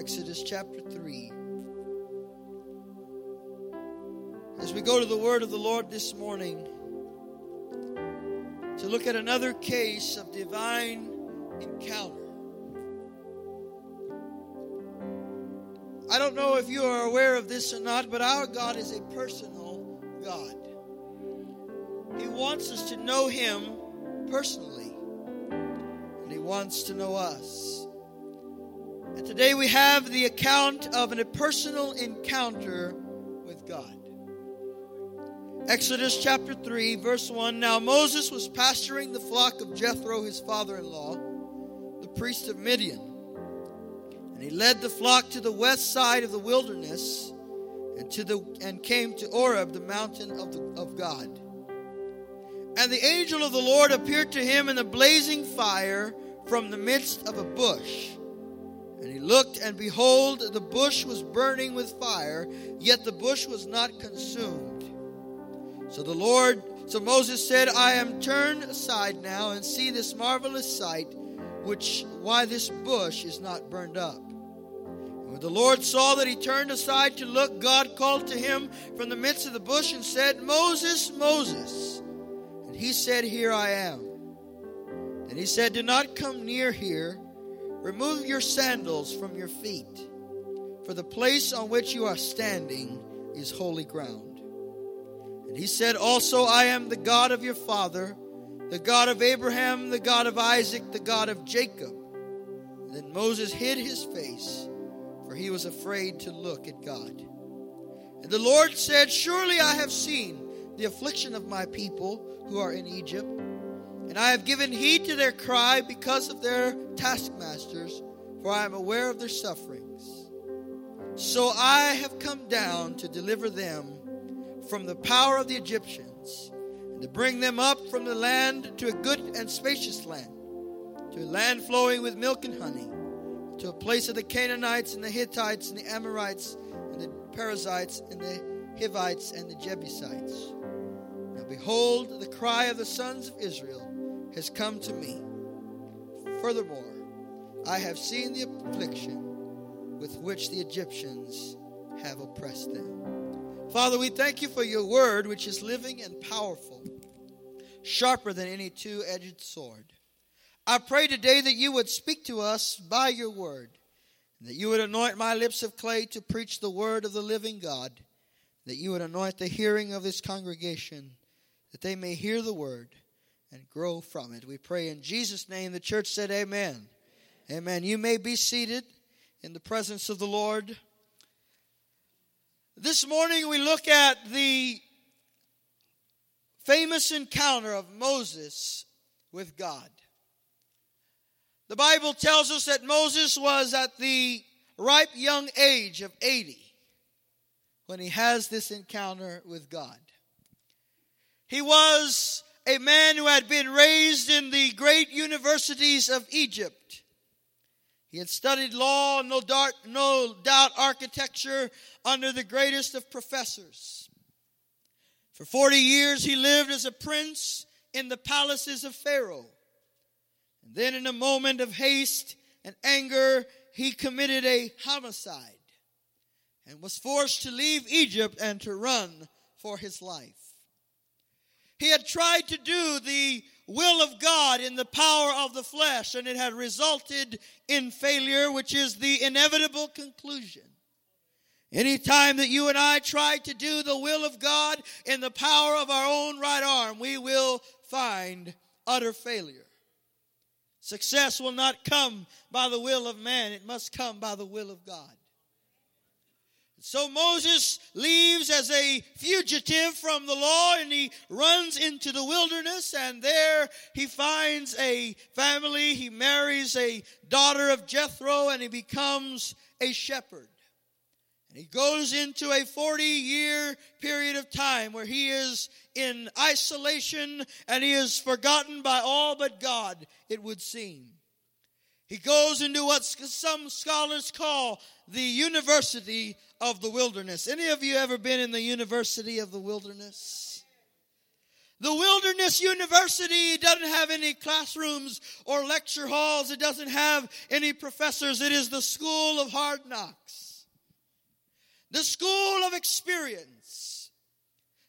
Exodus chapter 3. As we go to the word of the Lord this morning, to look at another case of divine encounter. I don't know if you are aware of this or not, but our God is a personal God. He wants us to know Him personally, and He wants to know us. And today we have the account of a personal encounter with God. Exodus chapter 3, verse 1. Now Moses was pasturing the flock of Jethro, his father in law, the priest of Midian. And he led the flock to the west side of the wilderness and, to the, and came to Horeb, the mountain of, the, of God. And the angel of the Lord appeared to him in a blazing fire from the midst of a bush. And he looked, and behold, the bush was burning with fire, yet the bush was not consumed. So the Lord, so Moses said, I am turned aside now and see this marvelous sight, which why this bush is not burned up. And when the Lord saw that he turned aside to look, God called to him from the midst of the bush and said, Moses, Moses. And he said, Here I am. And he said, Do not come near here. Remove your sandals from your feet, for the place on which you are standing is holy ground. And he said, Also, I am the God of your father, the God of Abraham, the God of Isaac, the God of Jacob. And then Moses hid his face, for he was afraid to look at God. And the Lord said, Surely I have seen the affliction of my people who are in Egypt, and I have given heed to their cry because of their taskmasters, for I am aware of their sufferings. So I have come down to deliver them from the power of the Egyptians, and to bring them up from the land to a good and spacious land, to a land flowing with milk and honey, to a place of the Canaanites and the Hittites and the Amorites and the Perizzites and the Hivites and the Jebusites. Now behold, the cry of the sons of Israel has come to me. Furthermore, I have seen the affliction with which the Egyptians have oppressed them. Father, we thank you for your word, which is living and powerful, sharper than any two edged sword. I pray today that you would speak to us by your word, and that you would anoint my lips of clay to preach the word of the living God, that you would anoint the hearing of this congregation, that they may hear the word and grow from it. We pray in Jesus' name. The church said, Amen. Amen. You may be seated in the presence of the Lord. This morning we look at the famous encounter of Moses with God. The Bible tells us that Moses was at the ripe young age of 80 when he has this encounter with God. He was a man who had been raised in the great universities of Egypt. He had studied law, no doubt, no doubt architecture under the greatest of professors. For 40 years, he lived as a prince in the palaces of Pharaoh. And then, in a moment of haste and anger, he committed a homicide and was forced to leave Egypt and to run for his life. He had tried to do the will of God in the power of the flesh, and it had resulted in failure, which is the inevitable conclusion. Anytime that you and I try to do the will of God in the power of our own right arm, we will find utter failure. Success will not come by the will of man, it must come by the will of God. So Moses leaves as a fugitive from the law and he runs into the wilderness and there he finds a family. He marries a daughter of Jethro and he becomes a shepherd. And he goes into a 40 year period of time where he is in isolation and he is forgotten by all but God, it would seem. He goes into what some scholars call the university of the wilderness. Any of you ever been in the university of the wilderness? The Wilderness University doesn't have any classrooms or lecture halls. It doesn't have any professors. It is the school of hard knocks. The school of experience.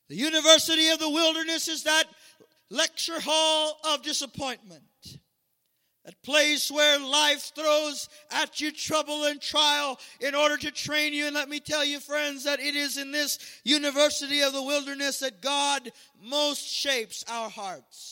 The University of the Wilderness is that lecture hall of disappointment. That place where life throws at you trouble and trial in order to train you. And let me tell you, friends, that it is in this university of the wilderness that God most shapes our hearts.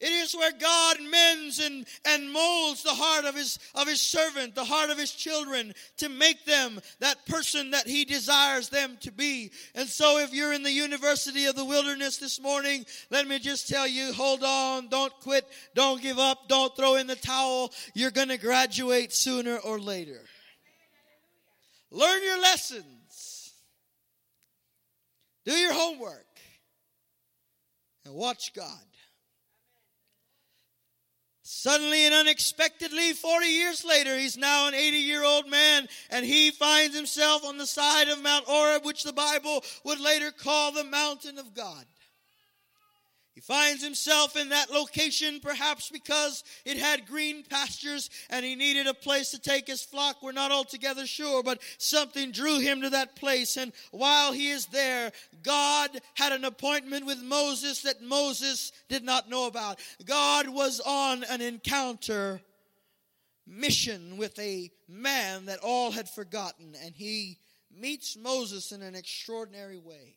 It is where God mends and, and molds the heart of his, of his servant, the heart of his children, to make them that person that he desires them to be. And so if you're in the University of the Wilderness this morning, let me just tell you, hold on, don't quit, don't give up, don't throw in the towel. You're going to graduate sooner or later. Learn your lessons. Do your homework. And watch God. Suddenly and unexpectedly, 40 years later, he's now an 80 year old man, and he finds himself on the side of Mount Horeb, which the Bible would later call the mountain of God. He finds himself in that location perhaps because it had green pastures and he needed a place to take his flock. We're not altogether sure, but something drew him to that place. And while he is there, God had an appointment with Moses that Moses did not know about. God was on an encounter mission with a man that all had forgotten, and he meets Moses in an extraordinary way.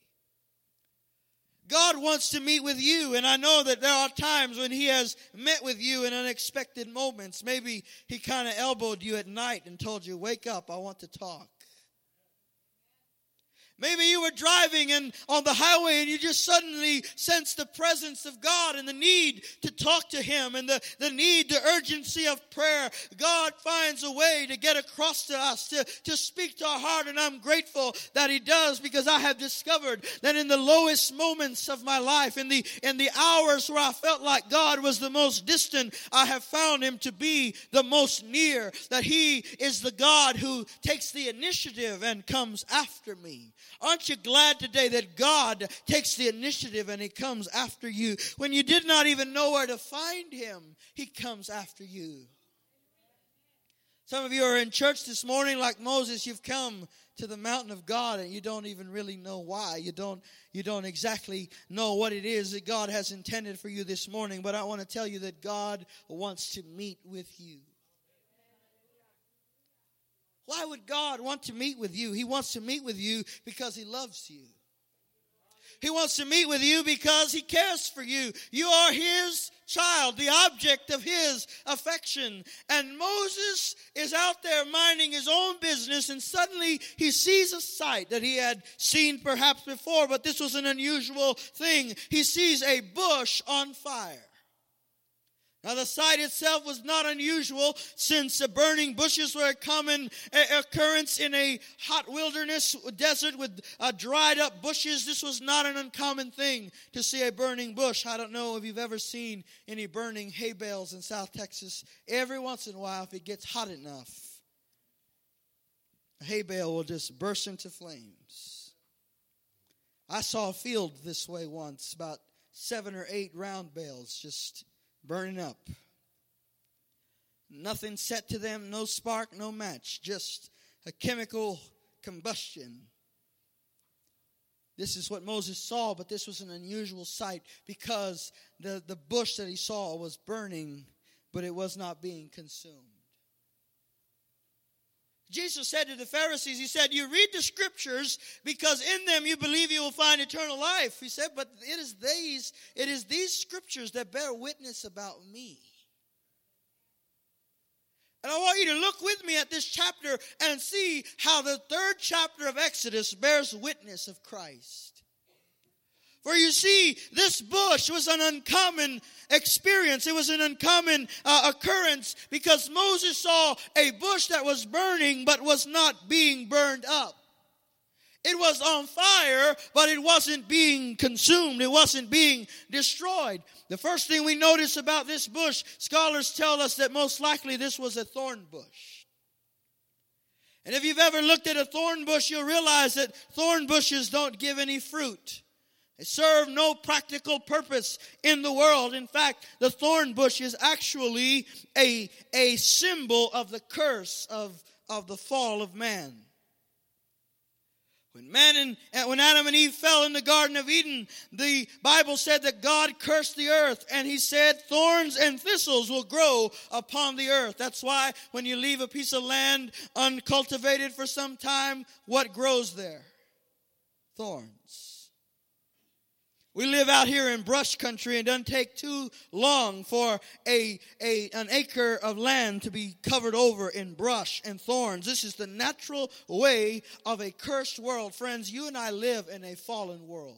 God wants to meet with you, and I know that there are times when He has met with you in unexpected moments. Maybe He kind of elbowed you at night and told you, Wake up, I want to talk. Maybe you were driving and on the highway and you just suddenly sensed the presence of God and the need to talk to Him and the, the need, the urgency of prayer. God finds a way to get across to us, to, to speak to our heart. And I'm grateful that He does because I have discovered that in the lowest moments of my life, in the, in the hours where I felt like God was the most distant, I have found Him to be the most near, that He is the God who takes the initiative and comes after me. Aren't you glad today that God takes the initiative and He comes after you? When you did not even know where to find Him, He comes after you. Some of you are in church this morning like Moses. You've come to the mountain of God and you don't even really know why. You don't you don't exactly know what it is that God has intended for you this morning, but I want to tell you that God wants to meet with you. Why would God want to meet with you? He wants to meet with you because He loves you. He wants to meet with you because He cares for you. You are His child, the object of His affection. And Moses is out there minding his own business, and suddenly he sees a sight that he had seen perhaps before, but this was an unusual thing. He sees a bush on fire. Now, the sight itself was not unusual since the burning bushes were a common occurrence in a hot wilderness desert with uh, dried up bushes. This was not an uncommon thing to see a burning bush. I don't know if you've ever seen any burning hay bales in South Texas. Every once in a while, if it gets hot enough, a hay bale will just burst into flames. I saw a field this way once, about seven or eight round bales just burning up. Nothing set to them, no spark, no match, just a chemical combustion. This is what Moses saw, but this was an unusual sight because the, the bush that he saw was burning, but it was not being consumed. Jesus said to the Pharisees, He said, You read the scriptures because in them you believe you will find eternal life. He said, But it is these, it is these scriptures that bear witness about me. And I want you to look with me at this chapter and see how the third chapter of Exodus bears witness of Christ. For you see, this bush was an uncommon experience. It was an uncommon uh, occurrence because Moses saw a bush that was burning but was not being burned up. It was on fire, but it wasn't being consumed. It wasn't being destroyed. The first thing we notice about this bush, scholars tell us that most likely this was a thorn bush. And if you've ever looked at a thorn bush, you'll realize that thorn bushes don't give any fruit. Serve no practical purpose in the world. In fact, the thorn bush is actually a, a symbol of the curse of, of the fall of man. When man and when Adam and Eve fell in the Garden of Eden, the Bible said that God cursed the earth, and He said, "Thorns and thistles will grow upon the earth." That's why when you leave a piece of land uncultivated for some time, what grows there? Thorns. We live out here in brush country and doesn't take too long for a, a, an acre of land to be covered over in brush and thorns. This is the natural way of a cursed world. Friends, you and I live in a fallen world.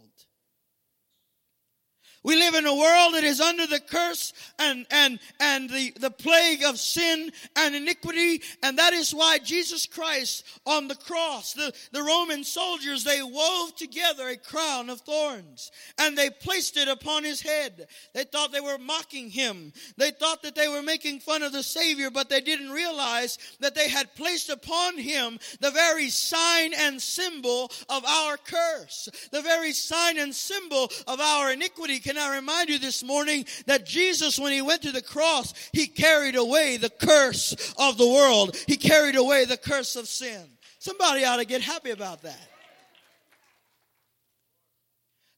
We live in a world that is under the curse and, and, and the, the plague of sin and iniquity. And that is why Jesus Christ on the cross, the, the Roman soldiers, they wove together a crown of thorns and they placed it upon his head. They thought they were mocking him. They thought that they were making fun of the Savior, but they didn't realize that they had placed upon him the very sign and symbol of our curse, the very sign and symbol of our iniquity. Can I remind you this morning that Jesus, when he went to the cross, he carried away the curse of the world. He carried away the curse of sin. Somebody ought to get happy about that.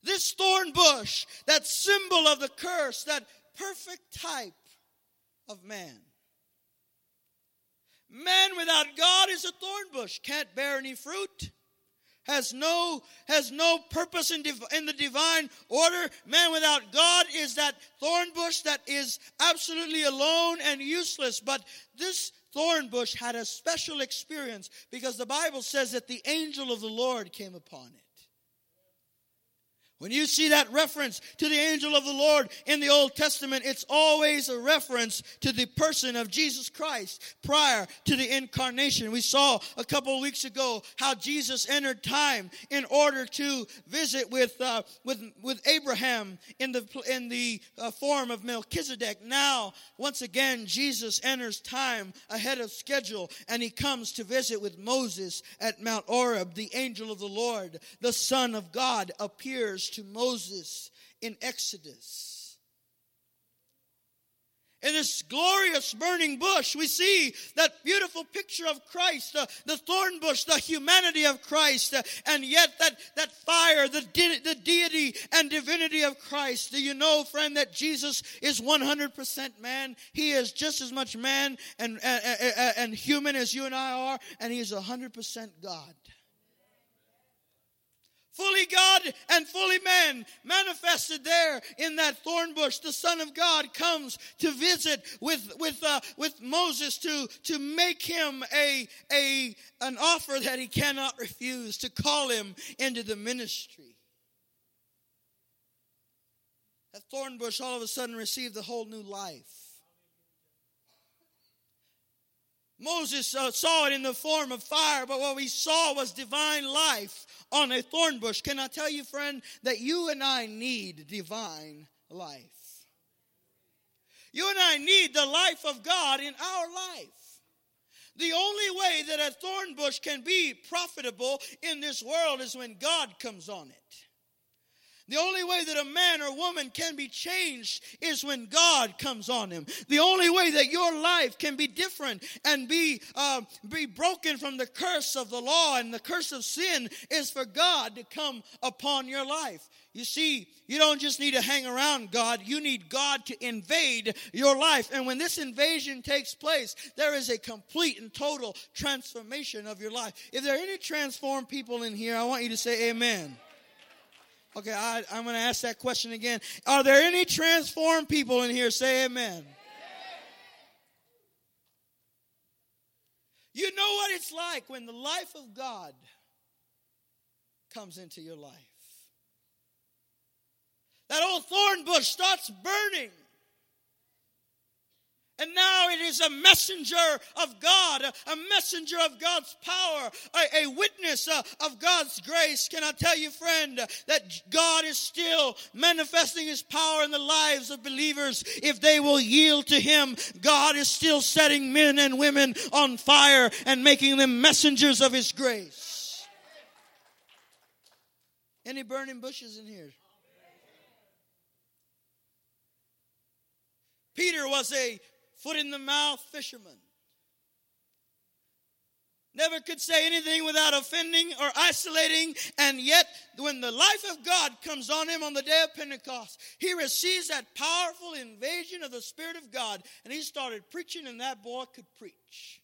This thorn bush, that symbol of the curse, that perfect type of man. Man without God is a thorn bush, can't bear any fruit has no has no purpose in, div- in the divine order. Man without god is that thorn bush that is absolutely alone and useless. But this thorn bush had a special experience because the bible says that the angel of the lord came upon it when you see that reference to the angel of the Lord in the Old Testament, it's always a reference to the person of Jesus Christ prior to the incarnation. We saw a couple of weeks ago how Jesus entered time in order to visit with uh, with with Abraham in the in the uh, form of Melchizedek. Now, once again, Jesus enters time ahead of schedule, and he comes to visit with Moses at Mount Horeb. The angel of the Lord, the Son of God, appears to Moses in Exodus. In this glorious burning bush, we see that beautiful picture of Christ, uh, the thorn bush, the humanity of Christ, uh, and yet that, that fire, the, de- the deity and divinity of Christ. Do you know, friend, that Jesus is 100% man? He is just as much man and, and, and human as you and I are, and he is 100% God fully God and fully man, manifested there in that thorn bush. The Son of God comes to visit with with uh, with Moses to to make him a a an offer that he cannot refuse, to call him into the ministry. That thorn bush all of a sudden received a whole new life. Moses uh, saw it in the form of fire, but what we saw was divine life on a thorn bush. Can I tell you, friend, that you and I need divine life? You and I need the life of God in our life. The only way that a thorn bush can be profitable in this world is when God comes on it. The only way that a man or woman can be changed is when God comes on him. The only way that your life can be different and be uh, be broken from the curse of the law and the curse of sin is for God to come upon your life. You see, you don't just need to hang around God, you need God to invade your life. And when this invasion takes place, there is a complete and total transformation of your life. If there are any transformed people in here, I want you to say amen. Okay, I, am going to ask that question again. Are there any transformed people in here? Say amen. You know what it's like when the life of God comes into your life. That old thorn bush starts burning. And now it is a messenger of God, a messenger of God's power, a, a, witness uh, of God's grace. Can I tell you, friend, that God is still manifesting his power in the lives of believers if they will yield to him? God is still setting men and women on fire and making them messengers of his grace. Any burning bushes in here? Peter was a foot in the mouth fisherman. Never could say anything without offending or isolating, and yet when the life of God comes on him on the day of Pentecost, he receives that powerful invasion of the Spirit of God, and he started preaching, and that boy could preach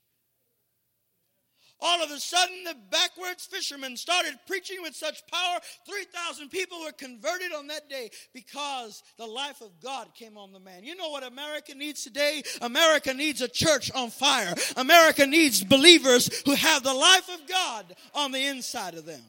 all of a sudden the backwards fishermen started preaching with such power 3000 people were converted on that day because the life of god came on the man. You know what america needs today? America needs a church on fire. America needs believers who have the life of god on the inside of them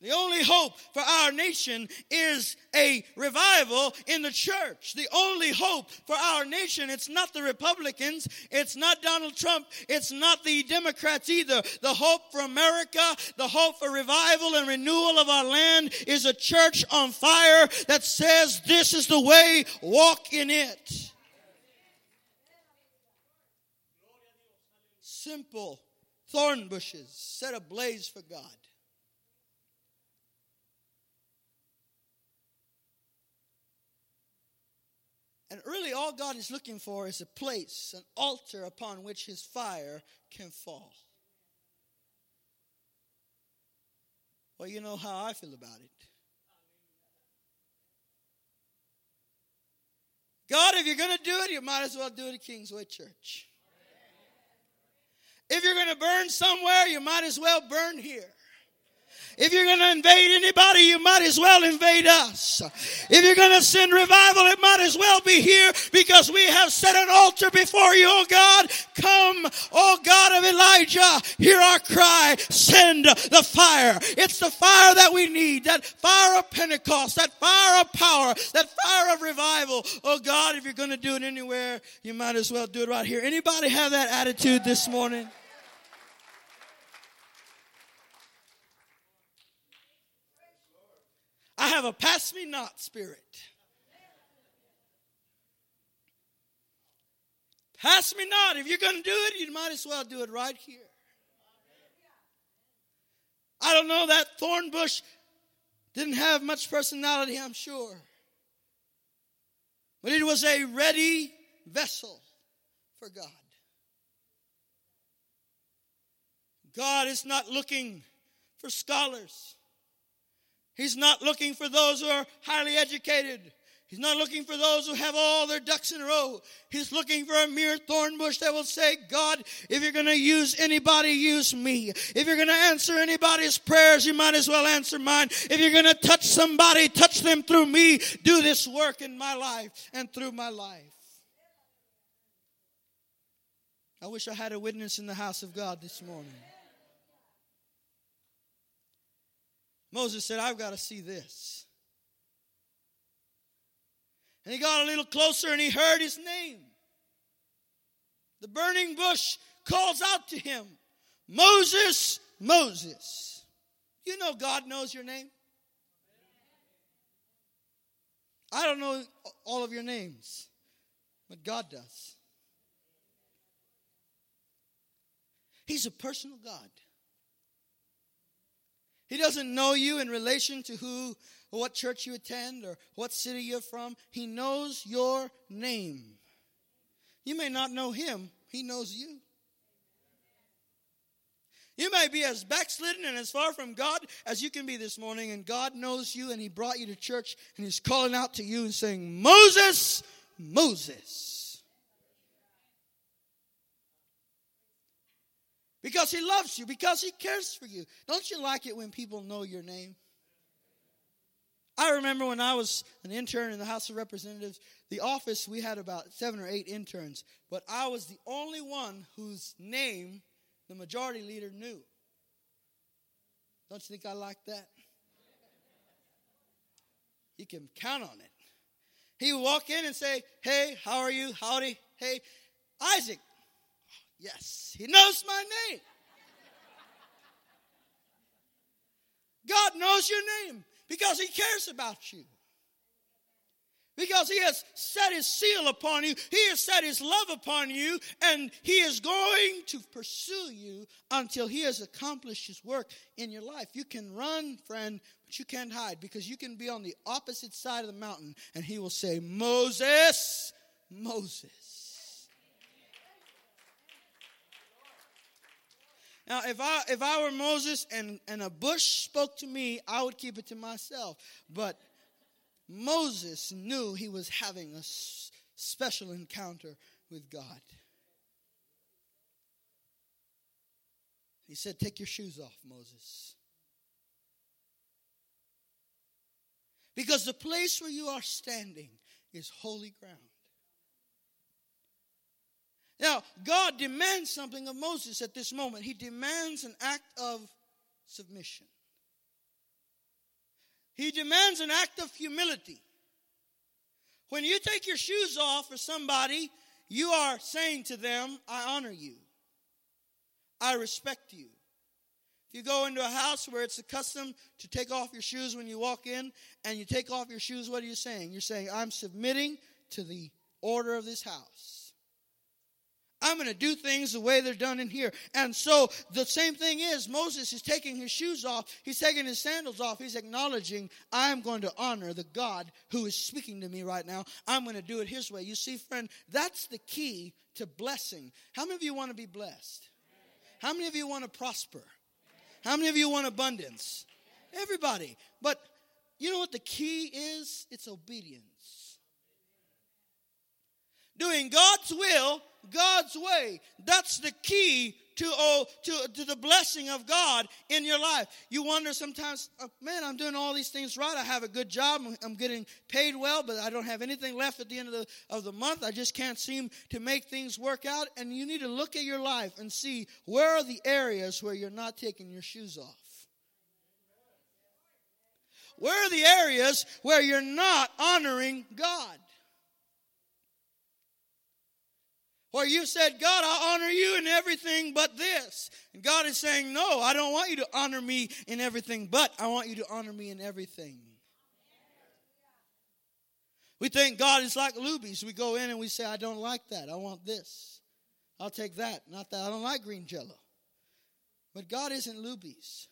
the only hope for our nation is a revival in the church. The only hope for our nation, it's not the Republicans, it's not Donald Trump, it's not the Democrats either. The hope for America, the hope for revival and renewal of our land is a church on fire that says this is the way, walk in it. Simple thorn bushes set ablaze for God. And really, all God is looking for is a place, an altar upon which his fire can fall. Well, you know how I feel about it. God, if you're going to do it, you might as well do it at Kingsway Church. If you're going to burn somewhere, you might as well burn here. If you're going to invade anybody, you might as well invade us. If you're going to send revival, it might as well be here because we have set an altar before you, oh God. Come, oh God of Elijah, hear our cry. Send the fire. It's the fire that we need. That fire of Pentecost, that fire of power, that fire of revival. Oh God, if you're going to do it anywhere, you might as well do it right here. Anybody have that attitude this morning? I have a pass me not spirit. Pass me not. If you're going to do it, you might as well do it right here. I don't know, that thorn bush didn't have much personality, I'm sure. But it was a ready vessel for God. God is not looking for scholars. He's not looking for those who are highly educated. He's not looking for those who have all their ducks in a row. He's looking for a mere thorn bush that will say, God, if you're going to use anybody, use me. If you're going to answer anybody's prayers, you might as well answer mine. If you're going to touch somebody, touch them through me. Do this work in my life and through my life. I wish I had a witness in the house of God this morning. Moses said, I've got to see this. And he got a little closer and he heard his name. The burning bush calls out to him, Moses, Moses. You know God knows your name. I don't know all of your names, but God does. He's a personal God. He doesn't know you in relation to who what church you attend or what city you're from. He knows your name. You may not know him, he knows you. You may be as backslidden and as far from God as you can be this morning, and God knows you, and He brought you to church, and He's calling out to you and saying, Moses, Moses. Because he loves you, because he cares for you. Don't you like it when people know your name? I remember when I was an intern in the House of Representatives, the office, we had about seven or eight interns, but I was the only one whose name the majority leader knew. Don't you think I like that? You can count on it. He would walk in and say, Hey, how are you? Howdy. Hey, Isaac, Yes, He knows my name. God knows your name because He cares about you. Because he has set his seal upon you, he has set his love upon you, and he is going to pursue you until he has accomplished his work in your life. You can run, friend, but you can't hide because you can be on the opposite side of the mountain and he will say, Moses, Moses. Now, if I if I were Moses and, and a bush spoke to me, I would keep it to myself. But Moses knew he was having a special encounter with God. He said, Take your shoes off, Moses. Because the place where you are standing is holy ground. Now, God demands something of Moses at this moment. He demands an act of submission. He demands an act of humility. When you take your shoes off for somebody, you are saying to them, I honor you. I respect you. If you go into a house where it's a custom to take off your shoes when you walk in and you take off your shoes, what are you saying? You're saying, I'm submitting to the order of this house. I'm going to do things the way they're done in here. And so the same thing is Moses is taking his shoes off. He's taking his sandals off. He's acknowledging, I'm going to honor the God who is speaking to me right now. I'm going to do it his way. You see, friend, that's the key to blessing. How many of you want to be blessed? How many of you want to prosper? How many of you want abundance? Everybody. But you know what the key is? It's obedience. Doing God's will God's way. That's the key to, oh, to, to the blessing of God in your life. You wonder sometimes, oh, man, I'm doing all these things right. I have a good job. I'm getting paid well, but I don't have anything left at the end of the, of the month. I just can't seem to make things work out. And you need to look at your life and see where are the areas where you're not taking your shoes off. Where are the areas where you're not honoring God? Where you said, God, I honor you in everything but this. And God is saying, No, I don't want you to honor me in everything, but I want you to honor me in everything. We think God is like Luby's. We go in and we say, I don't like that. I want this. I'll take that. Not that I don't like green jello. But God isn't Luby's.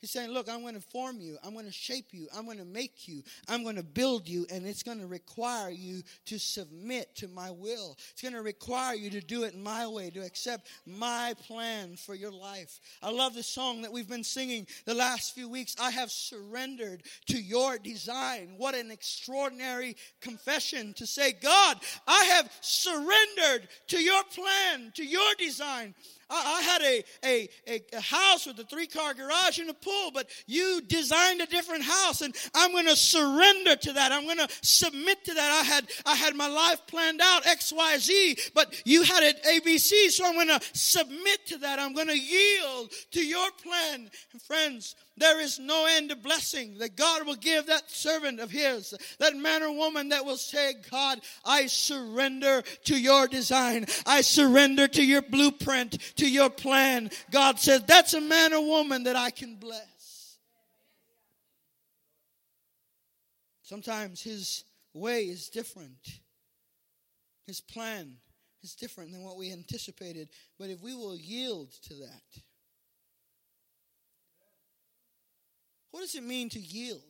He's saying, Look, I'm going to form you. I'm going to shape you. I'm going to make you. I'm going to build you. And it's going to require you to submit to my will. It's going to require you to do it my way, to accept my plan for your life. I love the song that we've been singing the last few weeks. I have surrendered to your design. What an extraordinary confession to say, God, I have surrendered to your plan, to your design. I, I had a, a, a, house with a three car garage and a pool, but you designed a different house, and I'm going to surrender to that. I'm going to submit to that. I had, I had my life planned out X, Y, Z, but you had it ABC, so I'm going to submit to that. I'm going to yield to your plan. And friends, there is no end of blessing that God will give that servant of His, that man or woman that will say, God, I surrender to your design. I surrender to your blueprint, to your plan. God says, that's a man or woman that I can bless. Sometimes His way is different, His plan is different than what we anticipated. But if we will yield to that, What does it mean to yield?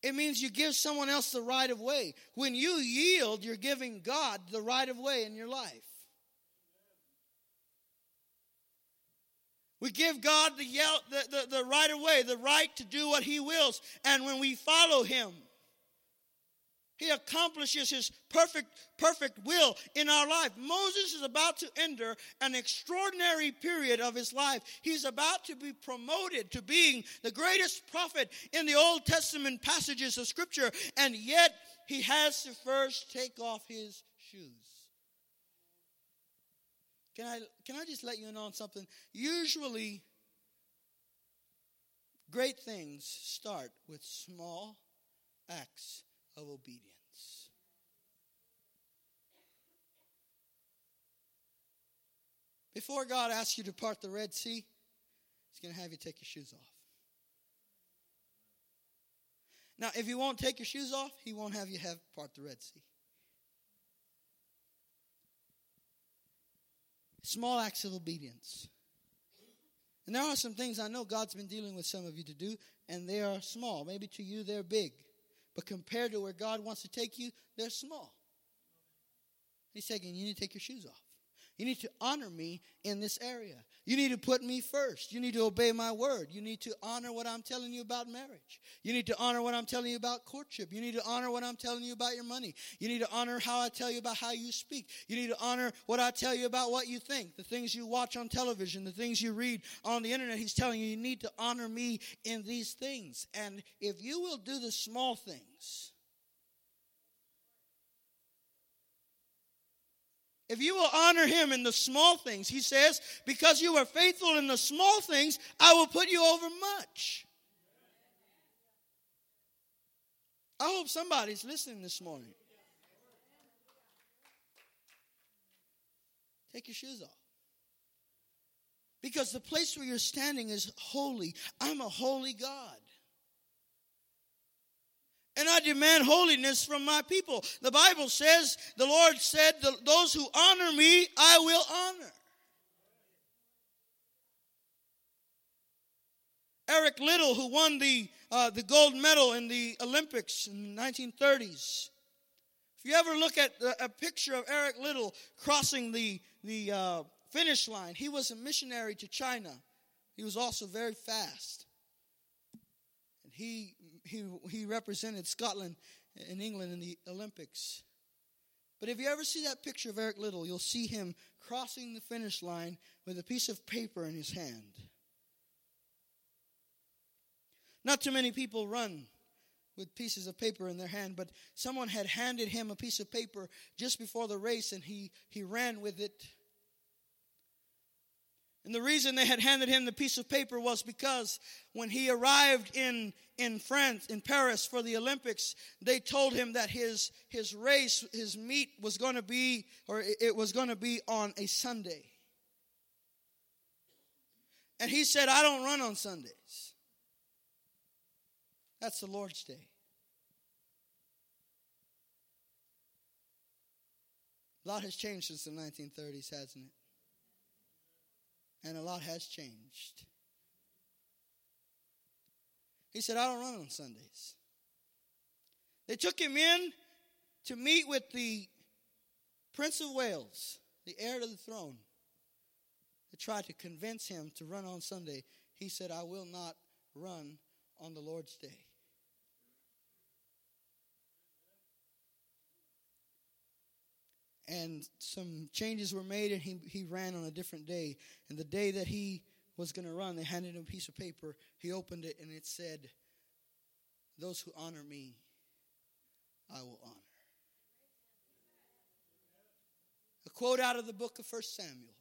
It means you give someone else the right of way. When you yield, you're giving God the right of way in your life. We give God the, the, the, the right of way, the right to do what He wills. And when we follow Him, he accomplishes his perfect, perfect will in our life. Moses is about to enter an extraordinary period of his life. He's about to be promoted to being the greatest prophet in the Old Testament passages of Scripture, and yet he has to first take off his shoes. Can I, can I just let you know on something? Usually, great things start with small acts of obedience. Before God asks you to part the Red Sea, He's going to have you take your shoes off. Now, if you won't take your shoes off, he won't have you have part the Red Sea. Small acts of obedience. And there are some things I know God's been dealing with some of you to do, and they are small. Maybe to you they're big. But compared to where God wants to take you, they're small. He's saying, you need to take your shoes off. You need to honor me in this area. You need to put me first. You need to obey my word. You need to honor what I'm telling you about marriage. You need to honor what I'm telling you about courtship. You need to honor what I'm telling you about your money. You need to honor how I tell you about how you speak. You need to honor what I tell you about what you think, the things you watch on television, the things you read on the internet. He's telling you you need to honor me in these things. And if you will do the small things, If you will honor him in the small things, he says, because you are faithful in the small things, I will put you over much. I hope somebody's listening this morning. Take your shoes off. Because the place where you're standing is holy. I'm a holy God and I demand holiness from my people. The Bible says, the Lord said, Those who honor me, I will honor. Eric Liddell, who won the, uh, the gold medal in the Olympics in the 1930s. If you ever look at a picture of Eric Liddell crossing the, the uh, finish line, he was a missionary to China. He was also very fast. And he he, he represented Scotland and England in the Olympics. But if you ever see that picture of Eric Liddell, you'll see him crossing the finish line with a piece of paper in his hand. Not too many people run with pieces of paper in their hand, but someone had handed him a piece of paper just before the race and he, he ran with it. And the reason they had handed him the piece of paper was because when he arrived in, in France, in Paris for the Olympics, they told him that his, his race, his meet was going to be, or it was going to be on a Sunday. And he said, I don't run on Sundays. That's the Lord's day. A lot has changed since the 1930s, hasn't it? And a lot has changed. He said, I don't run on Sundays. They took him in to meet with the Prince of Wales, the heir to the throne. They tried to convince him to run on Sunday. He said, I will not run on the Lord's day. And some changes were made and he, he ran on a different day. And the day that he was going to run they handed him a piece of paper. He opened it and it said those who honor me i will honor. A quote out of the book of first samuel.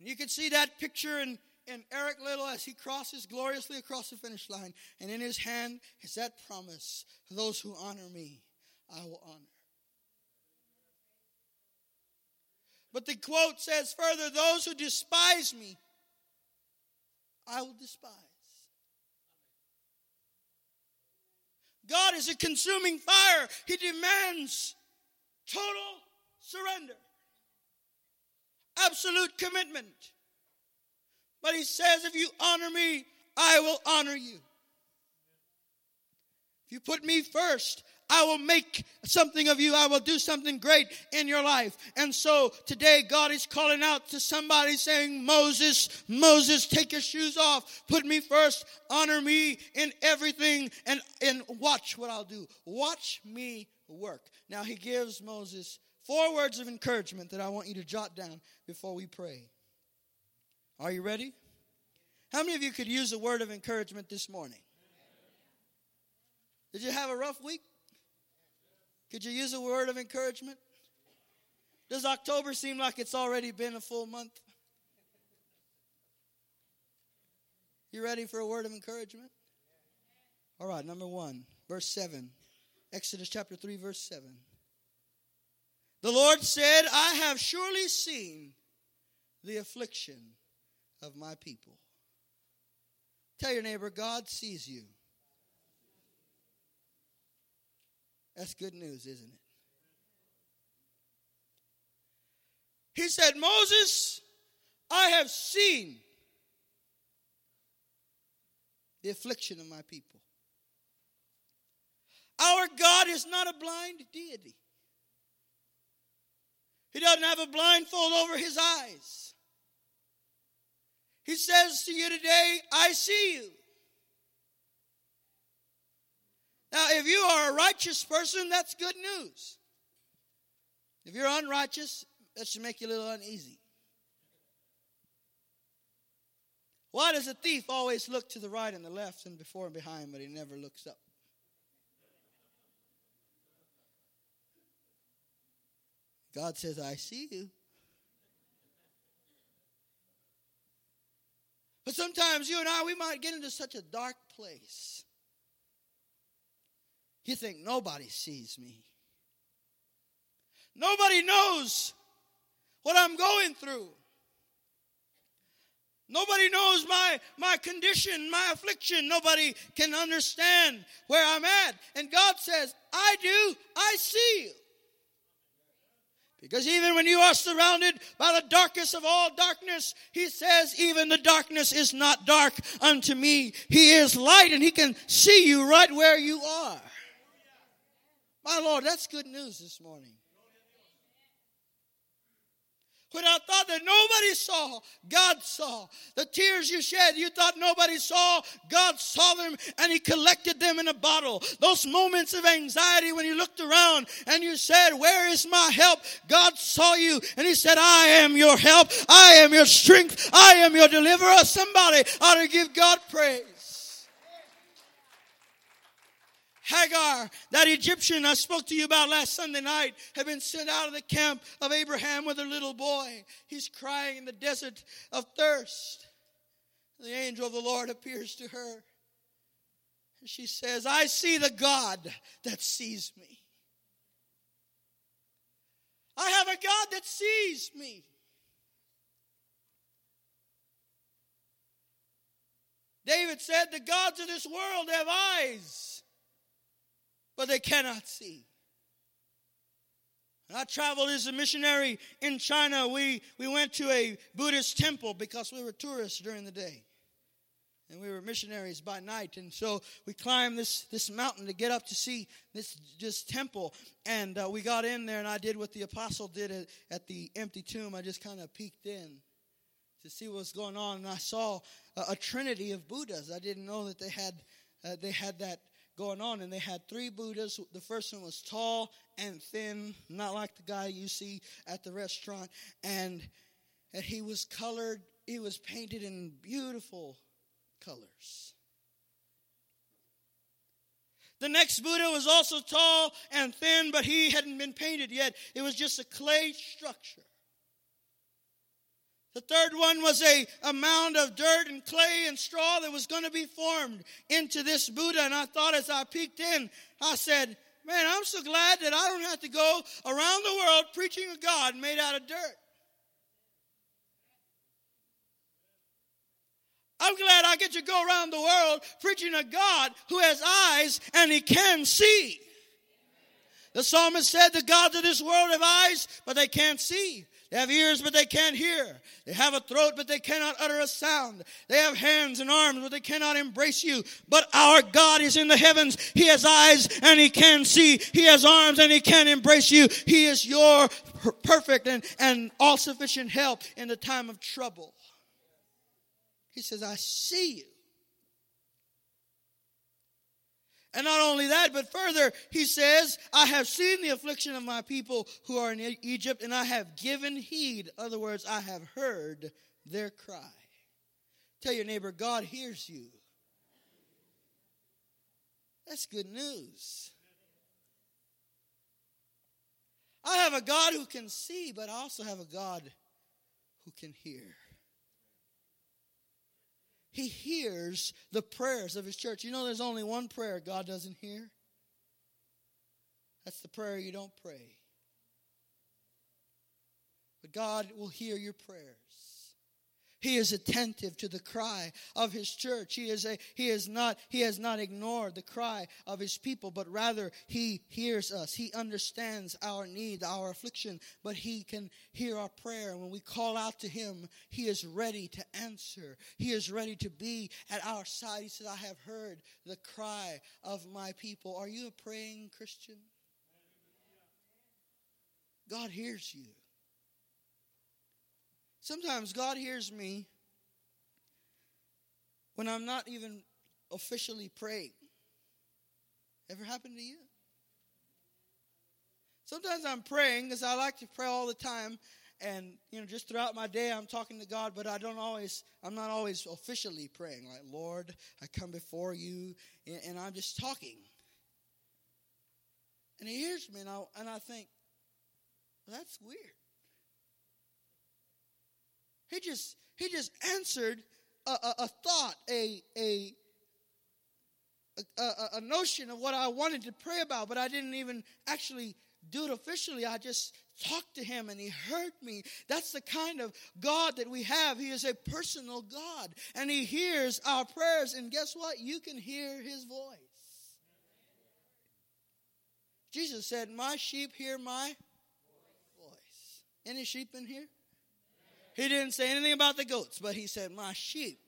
And you can see that picture in, in eric Liddell as he crosses gloriously across the finish line. And in his hand is that promise those who honor me i will honor But the quote says further those who despise me, I will despise. God is a consuming fire. He demands total surrender, absolute commitment. But He says, if you honor me, I will honor you. If you put me first, I will make something of you. I will do something great in your life. And so today, God is calling out to somebody saying, Moses, Moses, take your shoes off. Put me first. Honor me in everything and, and watch what I'll do. Watch me work. Now, he gives Moses four words of encouragement that I want you to jot down before we pray. Are you ready? How many of you could use a word of encouragement this morning? Did you have a rough week? Could you use a word of encouragement? Does October seem like it's already been a full month? You ready for a word of encouragement? All right, number one, verse 7. Exodus chapter 3, verse 7. The Lord said, I have surely seen the affliction of my people. Tell your neighbor, God sees you. That's good news, isn't it? He said, Moses, I have seen the affliction of my people. Our God is not a blind deity. He doesn't have a blindfold over his eyes. He says to you today, I see you. Now, if you are a righteous person, that's good news. If you're unrighteous, that should make you a little uneasy. Why does a thief always look to the right and the left and before and behind, but he never looks up? God says, I see you. But sometimes you and I, we might get into such a dark place. You think nobody sees me. Nobody knows what I'm going through. Nobody knows my, my condition, my affliction. Nobody can understand where I'm at. And God says, I do, I see you. Because even when you are surrounded by the darkest of all darkness, he says, even the darkness is not dark unto me. He is light and he can see you right where you are. My Lord, that's good news this morning. When I thought that nobody saw, God saw. The tears you shed, you thought nobody saw, God saw them and He collected them in a bottle. Those moments of anxiety when you looked around and you said, Where is my help? God saw you and He said, I am your help. I am your strength. I am your deliverer. Somebody ought to give God praise. Hagar, that Egyptian I spoke to you about last Sunday night, had been sent out of the camp of Abraham with her little boy. He's crying in the desert of thirst. The angel of the Lord appears to her. And she says, I see the God that sees me. I have a God that sees me. David said, The gods of this world have eyes but they cannot see. I traveled as a missionary in China. We, we went to a Buddhist temple because we were tourists during the day. And we were missionaries by night. And so we climbed this, this mountain to get up to see this, this temple. And uh, we got in there, and I did what the apostle did at, at the empty tomb. I just kind of peeked in to see what was going on. And I saw a, a trinity of Buddhas. I didn't know that they had, uh, they had that going on, and they had three Buddhas. The first one was tall and thin, not like the guy you see at the restaurant, and and he was colored. He was painted in beautiful colors. The next Buddha was also tall and thin, but he hadn't been painted yet. It was just a clay structure. The third one was a, a mound of dirt and clay and straw that was going to be formed into this Buddha. And I thought as I peeked in, I said, Man, I'm so glad that I don't have to go around the world preaching a God made out of dirt. I'm glad I get to go around the world preaching a God who has eyes and he can see. The psalmist said, The gods of this world have eyes, but they can't see. They have ears, but they can't hear. They have a throat, but they cannot utter a sound. They have hands and arms, but they cannot embrace you. But our God is in the heavens. He has eyes and he can see. He has arms and he can embrace you. He is your perfect and, and all sufficient help in the time of trouble. He says, I see you. And not only that, but further, he says, I have seen the affliction of my people who are in Egypt, and I have given heed. In other words, I have heard their cry. Tell your neighbor, God hears you. That's good news. I have a God who can see, but I also have a God who can hear. He hears the prayers of his church. You know, there's only one prayer God doesn't hear. That's the prayer you don't pray. But God will hear your prayers. He is attentive to the cry of his church. He is a he is not he has not ignored the cry of his people, but rather he hears us. He understands our need, our affliction, but he can hear our prayer. When we call out to him, he is ready to answer. He is ready to be at our side. He said, I have heard the cry of my people. Are you a praying Christian? God hears you. Sometimes God hears me when I'm not even officially praying. Ever happened to you? Sometimes I'm praying because I like to pray all the time and you know just throughout my day i'm talking to god but i don't always i'm not always officially praying like lord i come before you and, i'm just talking and he hears me and i, and I think well, that's weird he just he just answered a, a, a thought, a, a a, a notion of what I wanted to pray about, but I didn't even actually do it officially. I just talked to him and he heard me. That's the kind of God that we have. He is a personal God and he hears our prayers. And guess what? You can hear his voice. Jesus said, My sheep hear my voice. Any sheep in here? He didn't say anything about the goats, but he said, My sheep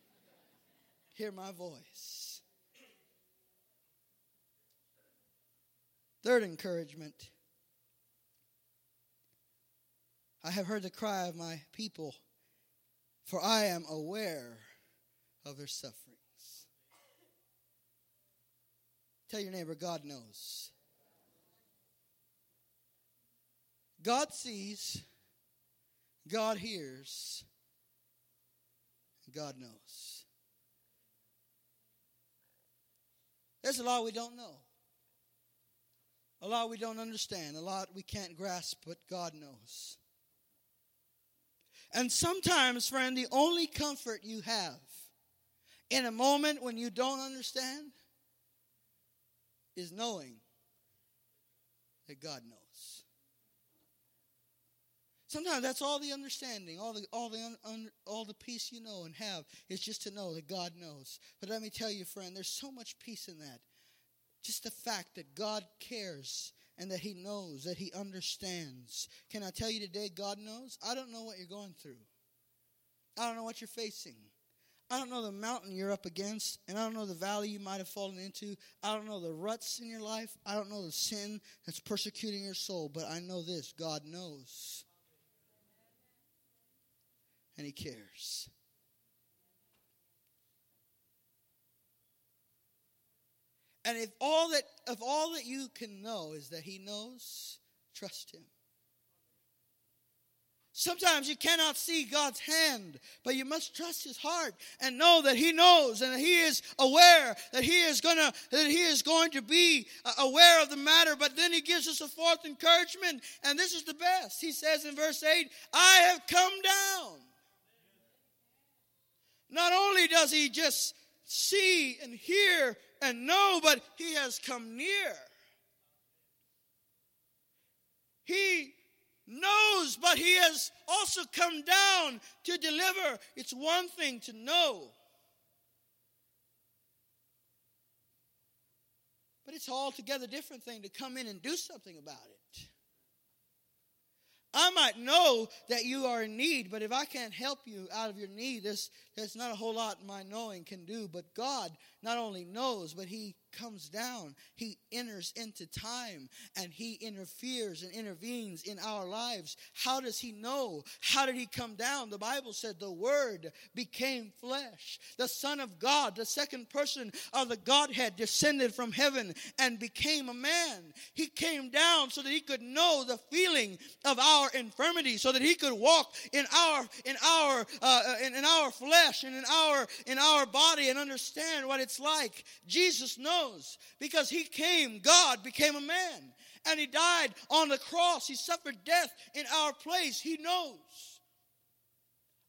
hear my voice. Third encouragement I have heard the cry of my people, for I am aware of their sufferings. Tell your neighbor, God knows. God sees God hears, God knows. There's a lot we don't know. A lot we don't understand. A lot we can't grasp, but God knows. And sometimes, friend, the only comfort you have in a moment when you don't understand is knowing that God knows. Sometimes that's all the understanding, all the all the un, un, all the peace you know and have is just to know that God knows. But let me tell you, friend, there's so much peace in that. Just the fact that God cares and that He knows, that He understands. Can I tell you today, God knows? I don't know what you're going through. I don't know what you're facing. I don't know the mountain you're up against, and I don't know the valley you might have fallen into. I don't know the ruts in your life. I don't know the sin that's persecuting your soul, but I know this God knows and He cares. And if all that if all that you can know is that he knows, trust him. Sometimes you cannot see God's hand, but you must trust his heart and know that he knows and that he is aware that he is going to that he is going to be uh, aware of the matter, but then he gives us a fourth encouragement and this is the best. He says in verse 8, "I have come down not only does he just see and hear and know, but he has come near. He knows, but he has also come down to deliver. It's one thing to know, but it's altogether different thing to come in and do something about it. I might know that you are in need, but if I can't help you out of your need, there's, there's not a whole lot my knowing can do. But God not only knows, but He comes down. He enters into time and he interferes and intervenes in our lives. How does he know? How did he come down? The Bible said the word became flesh. The Son of God, the second person of the Godhead, descended from heaven and became a man. He came down so that he could know the feeling of our infirmity, so that he could walk in our in our uh, in, in our flesh and in our in our body and understand what it's like. Jesus knows knows because he came, God became a man, and he died on the cross. He suffered death in our place. He knows.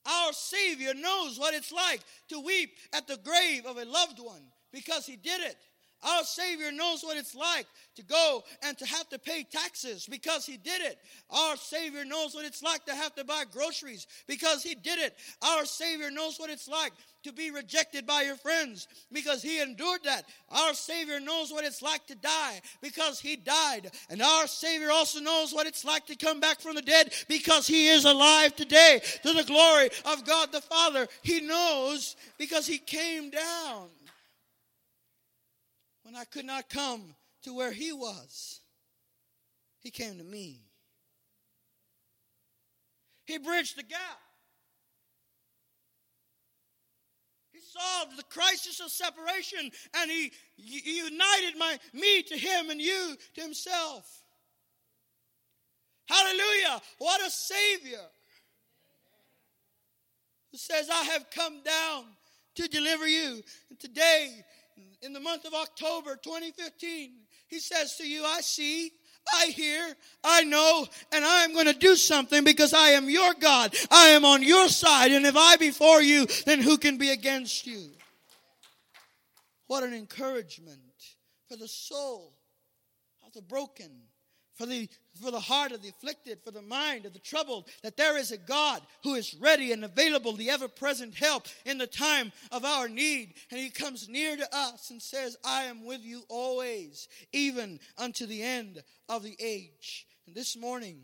Our Savior knows what it's like to weep at the grave of a loved one because he did it. Our Savior knows what it's like to go and to have to pay taxes because He did it. Our Savior knows what it's like to have to buy groceries because He did it. Our Savior knows what it's like to be rejected by your friends because He endured that. Our Savior knows what it's like to die because He died. And our Savior also knows what it's like to come back from the dead because He is alive today to the glory of God the Father. He knows because He came down when I could not come to where he was, he came to me. He bridged the gap. He solved the crisis of separation and he, united my me to him and you to himself. Hallelujah. What a savior. Who says, I have come down to deliver you. And today in the month of October 2015, he says to you, I see, I hear, I know, and I'm going to do something because I am your God. I am on your side, and if I be for you, then who can be against you? What an encouragement for the soul of the broken for the, for the heart of the afflicted, for the mind of the troubled, that there is a God who is ready and available, the ever present help in the time of our need. And He comes near to us and says, I am with you always, even unto the end of the age. And this morning,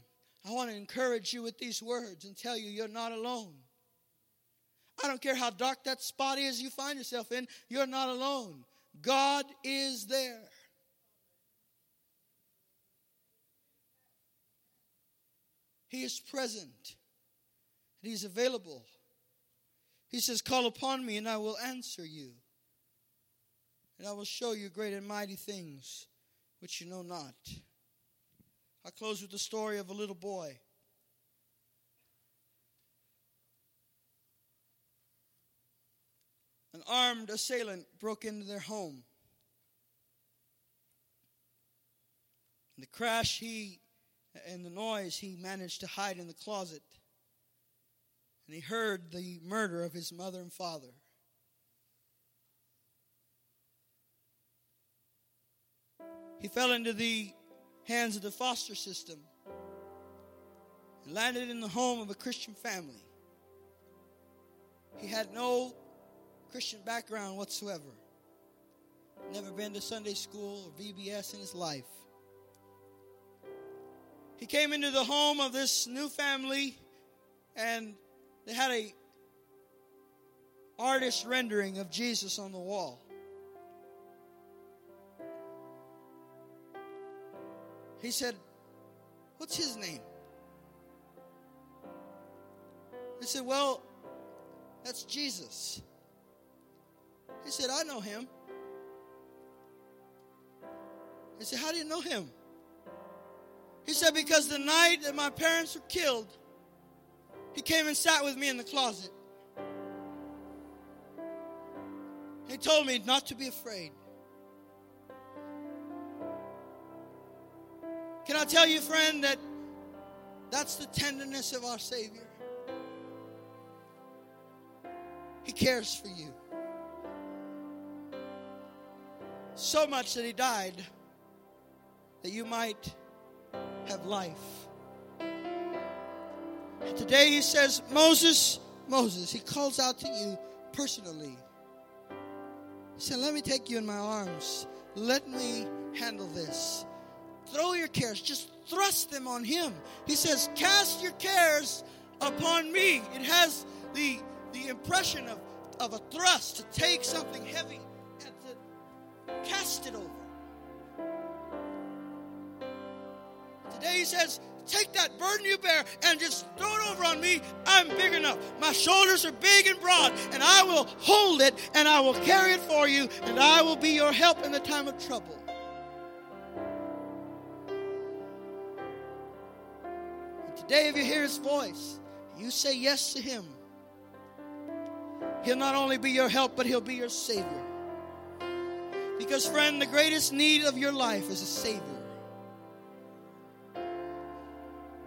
I want to encourage you with these words and tell you you're not alone. I don't care how dark that spot is you find yourself in, you're not alone. God is there. He is present. And He's available. He says, Call upon me, and I will answer you. And I will show you great and mighty things which you know not. I close with the story of a little boy. An armed assailant broke into their home. In the crash, he and the noise, he managed to hide in the closet. And he heard the murder of his mother and father. He fell into the hands of the foster system and landed in the home of a Christian family. He had no Christian background whatsoever. Never been to Sunday school or VBS in his life. He came into the home of this new family and they had a artist rendering of Jesus on the wall. He said, What's his name? He said, Well, that's Jesus. He said, I know him. He said, How do you know him? He said, Because the night that my parents were killed, he came and sat with me in the closet. He told me not to be afraid. Can I tell you, friend, that that's the tenderness of our Savior? He cares for you. So much that He died that you might have life. And today he says, Moses, Moses, he calls out to you personally. He said, Let me take you in my arms. Let me handle this. Throw your cares, just thrust them on him. He says, Cast your cares upon me. It has the, the impression of, of a thrust to take something heavy and to cast it over. Today he says, Take that burden you bear and just throw it over on me. I'm big enough. My shoulders are big and broad, and I will hold it and I will carry it for you, and I will be your help in the time of trouble. And today, if you hear his voice, you say yes to him. He'll not only be your help, but he'll be your Savior. Because, friend, the greatest need of your life is a Savior.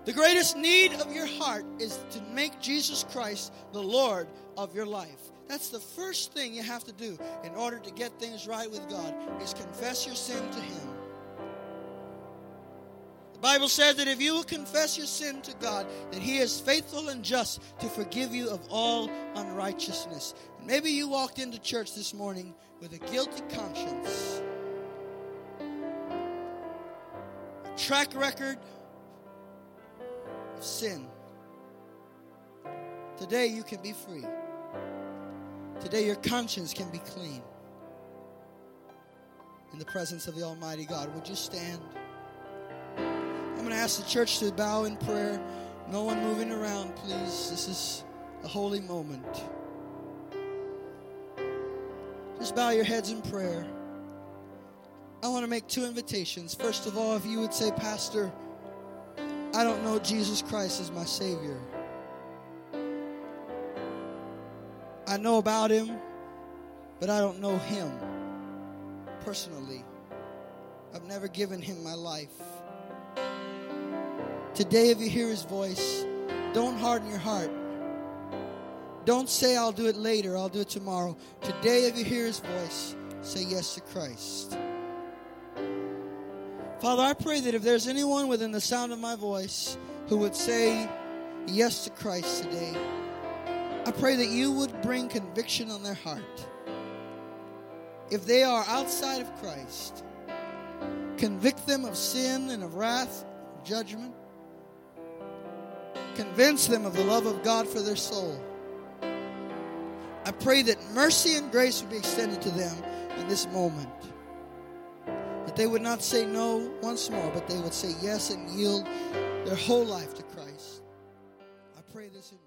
The greatest need of your heart is to make Jesus Christ the Lord of your life. That's the first thing you have to do in order to get things right with God is confess your sin to him. The Bible says that if you will confess your sin to God, that he is faithful and just to forgive you of all unrighteousness. And maybe you walked into church this morning with a guilty conscience. A track record of sin. Today you can be free. Today your conscience can be clean. In the presence of the Almighty God. Would you stand? I'm going to ask the church to bow in prayer. No one moving around, please. This is a holy moment. Just bow your heads in prayer. I want to make two invitations. First of all, if you would say, Pastor, I don't know Jesus Christ as my Savior. I know about him, but I don't know him personally. I've never given him my life. Today, if you hear his voice, don't harden your heart. Don't say, I'll do it later, I'll do it tomorrow. Today, if you hear his voice, say yes to Christ. Father, I pray that if there's anyone within the sound of my voice who would say yes to Christ today, I pray that you would bring conviction on their heart. If they are outside of Christ, convict them of sin and of wrath, judgment. Convince them of the love of God for their soul. I pray that mercy and grace would be extended to them in this moment. That they would not say no once more, but they would say yes and yield their whole life to Christ. I pray this in.